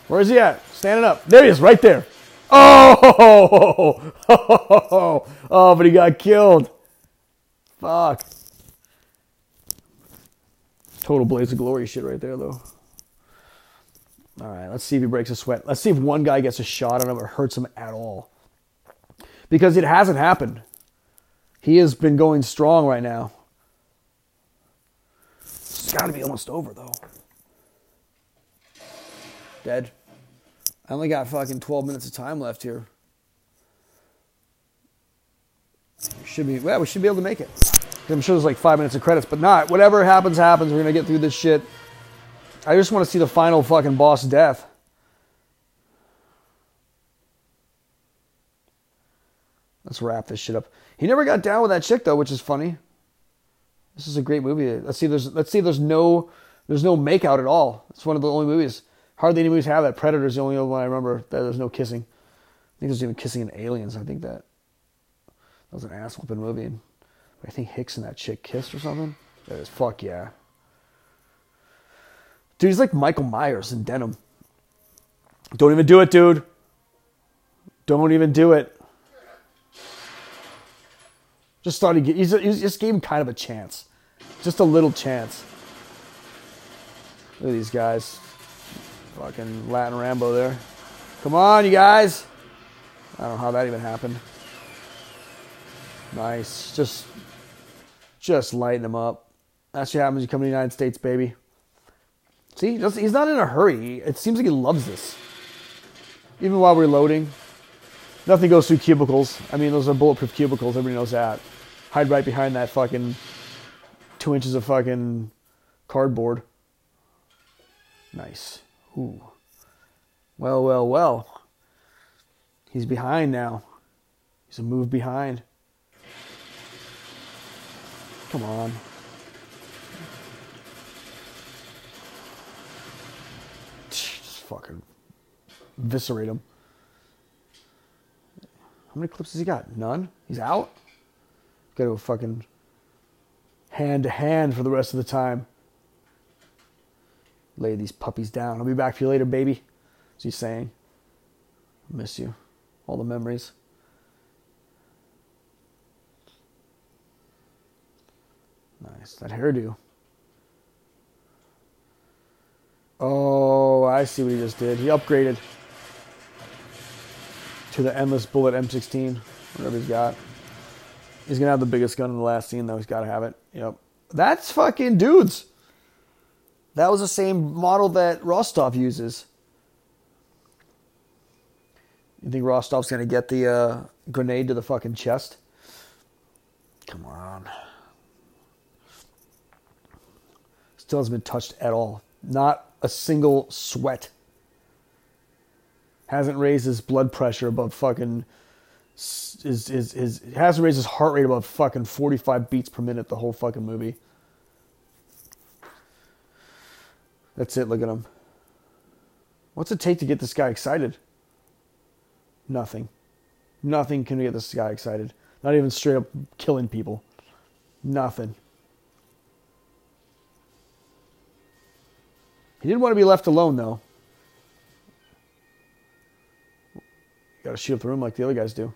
Where is he at? Standing up. There he is, right there. Oh, oh, [LAUGHS] oh, but he got killed. Fuck. Total blaze of glory shit right there though. All right, let's see if he breaks a sweat. Let's see if one guy gets a shot on him or hurts him at all because it hasn't happened. He has been going strong right now. It's got to be almost over, though. Dead. I only got fucking 12 minutes of time left here. We should be, well, we should be able to make it. I'm sure there's like five minutes of credits, but not. Whatever happens, happens. We're going to get through this shit. I just want to see the final fucking boss death. Let's wrap this shit up. He never got down with that chick though, which is funny. This is a great movie. Let's see. There's let's see. There's no there's no makeout at all. It's one of the only movies. Hardly any movies have that. Predator's the only one I remember that there's no kissing. I think there's even kissing in Aliens. I think that that was an ass whooping movie. I think Hicks and that chick kissed or something. That is fuck yeah. Dude, he's like Michael Myers in Denim. Don't even do it, dude. Don't even do it. Just thought get, he's, he just gave him kind of a chance. Just a little chance. Look at these guys. Fucking Latin Rambo there. Come on, you guys. I don't know how that even happened. Nice. Just, just lighten them up. That's what happens when you come to the United States, baby. See, he's not in a hurry. It seems like he loves this. Even while we're loading, nothing goes through cubicles. I mean, those are bulletproof cubicles. Everybody knows that hide right behind that fucking two inches of fucking cardboard. Nice. Ooh. Well, well, well. He's behind now. He's a move behind. Come on. Just fucking eviscerate him. How many clips has he got? None? He's out? To fucking hand to hand for the rest of the time. Lay these puppies down. I'll be back for you later, baby. He saying? Miss you. All the memories. Nice. That hairdo. Oh, I see what he just did. He upgraded to the endless bullet M16, whatever he's got. He's gonna have the biggest gun in the last scene, though. He's got to have it. Yep. That's fucking dudes. That was the same model that Rostov uses. You think Rostov's gonna get the uh, grenade to the fucking chest? Come on. Still hasn't been touched at all. Not a single sweat. Hasn't raised his blood pressure above fucking. Is is is hasn't raised his heart rate above fucking forty five beats per minute the whole fucking movie. That's it. Look at him. What's it take to get this guy excited? Nothing. Nothing can get this guy excited. Not even straight up killing people. Nothing. He didn't want to be left alone, though. You got to shoot up the room like the other guys do.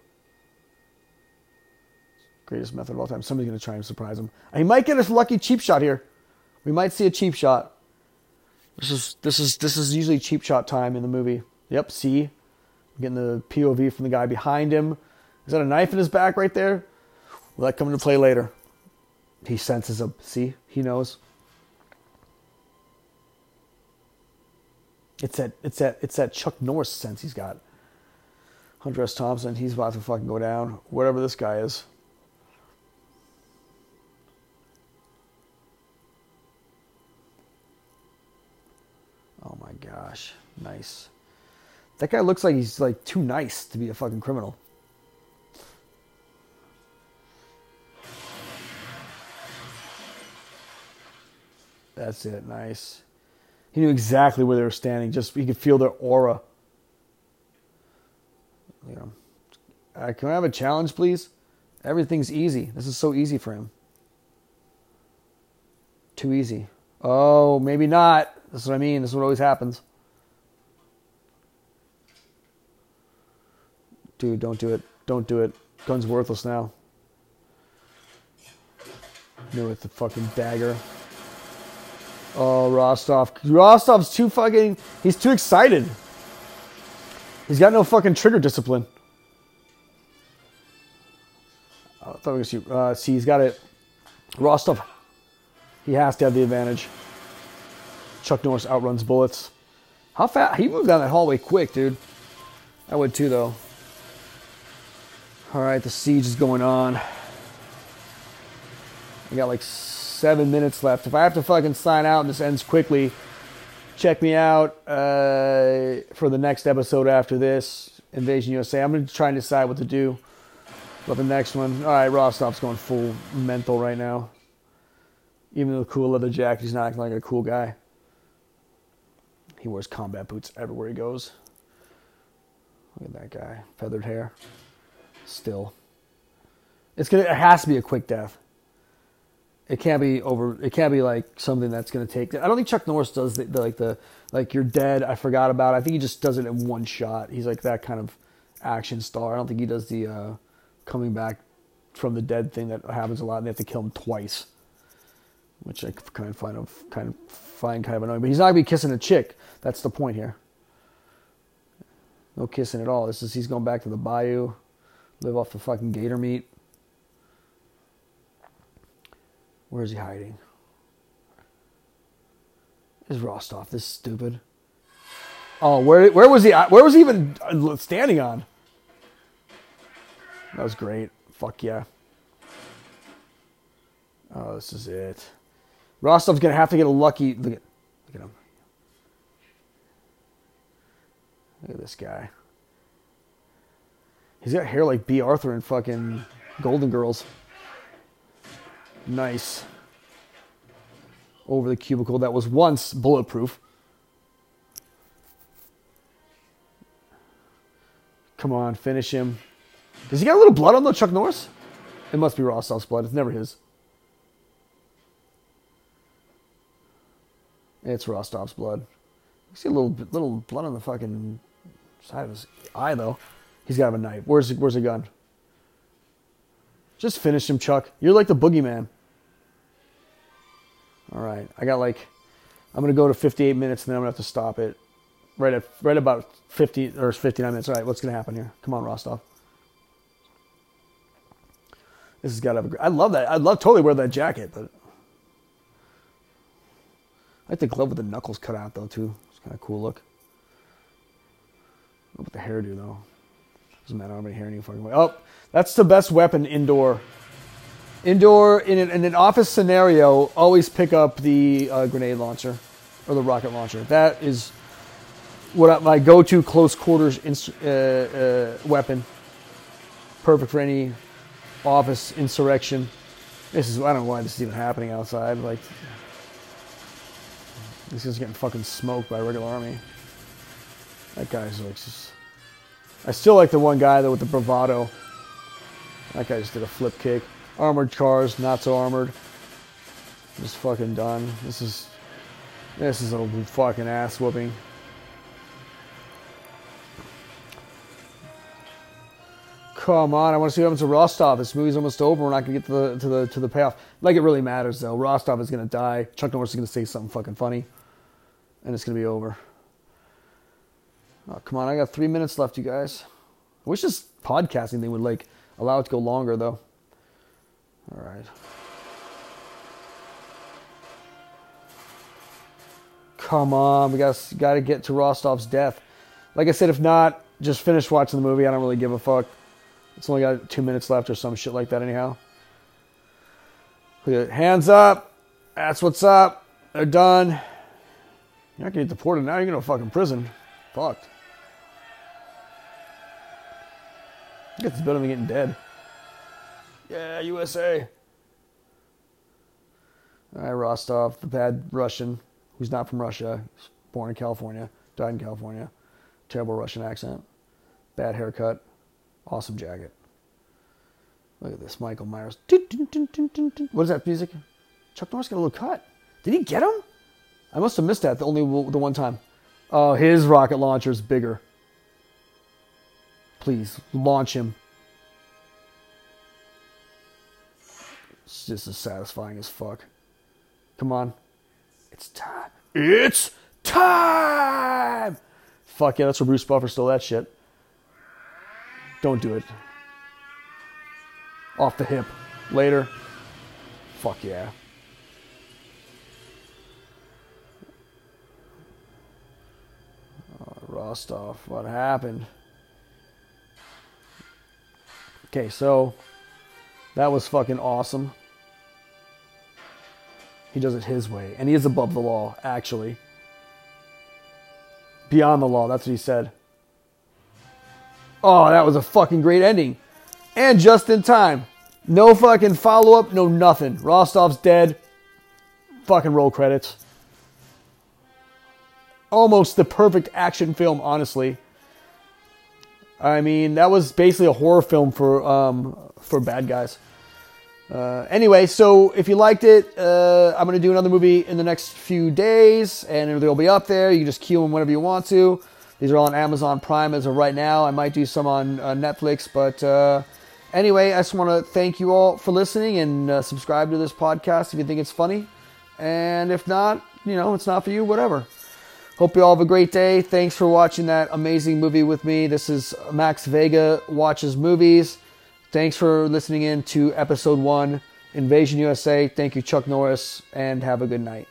Greatest method of all time. Somebody's going to try and surprise him. He might get a lucky cheap shot here. We might see a cheap shot. This is this is this is usually cheap shot time in the movie. Yep, see, getting the POV from the guy behind him. Is that a knife in his back right there? Will that come into play later? He senses a see. He knows. It's that it's that it's that Chuck Norris sense he's got. Hunter S. Thompson, he's about to fucking go down. Whatever this guy is. Gosh. Nice. That guy looks like he's like too nice to be a fucking criminal. That's it. Nice. He knew exactly where they were standing. Just he could feel their aura. You know, uh, can I have a challenge, please? Everything's easy. This is so easy for him. Too easy. Oh, maybe not. That's what I mean. This is what always happens. Dude, don't do it. Don't do it. Gun's worthless now. Knew it, the fucking dagger. Oh, Rostov. Rostov's too fucking. He's too excited. He's got no fucking trigger discipline. I thought we were see. Uh, see, he's got it. Rostov. He has to have the advantage. Chuck Norris outruns bullets. How fast? He moved down that hallway quick, dude. I would too, though. All right, the siege is going on. I got like seven minutes left. If I have to fucking sign out and this ends quickly, check me out uh, for the next episode after this Invasion USA. I'm to try and decide what to do about the next one. All right, Rostov's going full mental right now. Even though the cool leather jacket, he's not acting like a cool guy. He wears combat boots everywhere he goes. Look at that guy, feathered hair. Still, it's gonna. It has to be a quick death. It can't be over. It can't be like something that's gonna take. I don't think Chuck Norris does the, the like the like you're dead. I forgot about. It. I think he just does it in one shot. He's like that kind of action star. I don't think he does the uh, coming back from the dead thing that happens a lot. and They have to kill him twice, which I kind of find of kind of find kind of annoying. But he's not gonna be kissing a chick. That's the point here. No kissing at all. This is he's going back to the bayou, live off the fucking gator meat. Where is he hiding? Is Rostov this stupid? Oh, where where was he? Where was he even uh, standing on? That was great. Fuck yeah. Oh, this is it. Rostov's gonna have to get a lucky. Look at, look at him. Look at this guy. He's got hair like Bea Arthur and fucking Golden Girls. Nice. Over the cubicle that was once bulletproof. Come on, finish him. Does he got a little blood on the Chuck Norris? It must be Rostov's blood. It's never his. It's Rostov's blood. You see a little little blood on the fucking side of his eye though. He's got a knife. Where's where's the gun? Just finish him, Chuck. You're like the boogeyman. All right, I got like, I'm gonna go to 58 minutes and then I'm gonna have to stop it. Right at right about 50 or 59 minutes. All right, what's gonna happen here? Come on, Rostov. This has got to have a. I love that. I'd love totally wear that jacket, but I like the glove with the knuckles cut out though too. It's kind of cool look. What the hairdo though? Doesn't matter. I don't have any hair any fucking way. Oh, that's the best weapon indoor. Indoor in an, in an office scenario, always pick up the uh, grenade launcher or the rocket launcher. That is what I, my go-to close quarters uh, uh, weapon. Perfect for any office insurrection. This is I don't know why this is even happening outside. Like this is getting fucking smoked by a regular army. That guy's like just. I still like the one guy though with the bravado. That guy just did a flip kick. Armored cars, not so armored. Just fucking done. This is. This is a fucking ass whooping. Come on, I want to see what happens to Rostov. This movie's almost over. We're not gonna get to the to the to the payoff. Like it really matters though. Rostov is gonna die. Chuck Norris is gonna say something fucking funny, and it's gonna be over. Oh, come on, I got three minutes left, you guys. I wish this podcasting thing would like allow it to go longer though. All right. Come on, we got got to get to Rostov's death. Like I said, if not, just finish watching the movie. I don't really give a fuck. It's only got two minutes left or some shit like that, anyhow. Hands up. That's what's up. They're done. You're not gonna get deported now. You're gonna go fucking prison. Fucked. I guess it's better than getting dead. Yeah, USA. All right, Rostov, the bad Russian, who's not from Russia, born in California, died in California. Terrible Russian accent. Bad haircut. Awesome jacket. Look at this, Michael Myers. What is that music? Chuck Norris got a little cut. Did he get him? I must have missed that the only the one time. Oh, his rocket launcher's bigger. Please launch him. It's just as satisfying as fuck. Come on. It's time. It's time! Fuck yeah, that's where Bruce Buffer stole that shit. Don't do it. Off the hip. Later. Fuck yeah. Oh, Rostov, what happened? Okay, so that was fucking awesome. He does it his way, and he is above the law, actually. Beyond the law, that's what he said. Oh, that was a fucking great ending. And just in time. No fucking follow up, no nothing. Rostov's dead. Fucking roll credits. Almost the perfect action film, honestly. I mean, that was basically a horror film for um, for bad guys. Uh, anyway, so if you liked it, uh, I'm going to do another movie in the next few days, and they'll be up there. You can just queue them whenever you want to. These are all on Amazon Prime as of right now. I might do some on uh, Netflix, but uh, anyway, I just want to thank you all for listening and uh, subscribe to this podcast if you think it's funny. And if not, you know, it's not for you, whatever. Hope you all have a great day. Thanks for watching that amazing movie with me. This is Max Vega Watches Movies. Thanks for listening in to episode one, Invasion USA. Thank you, Chuck Norris, and have a good night.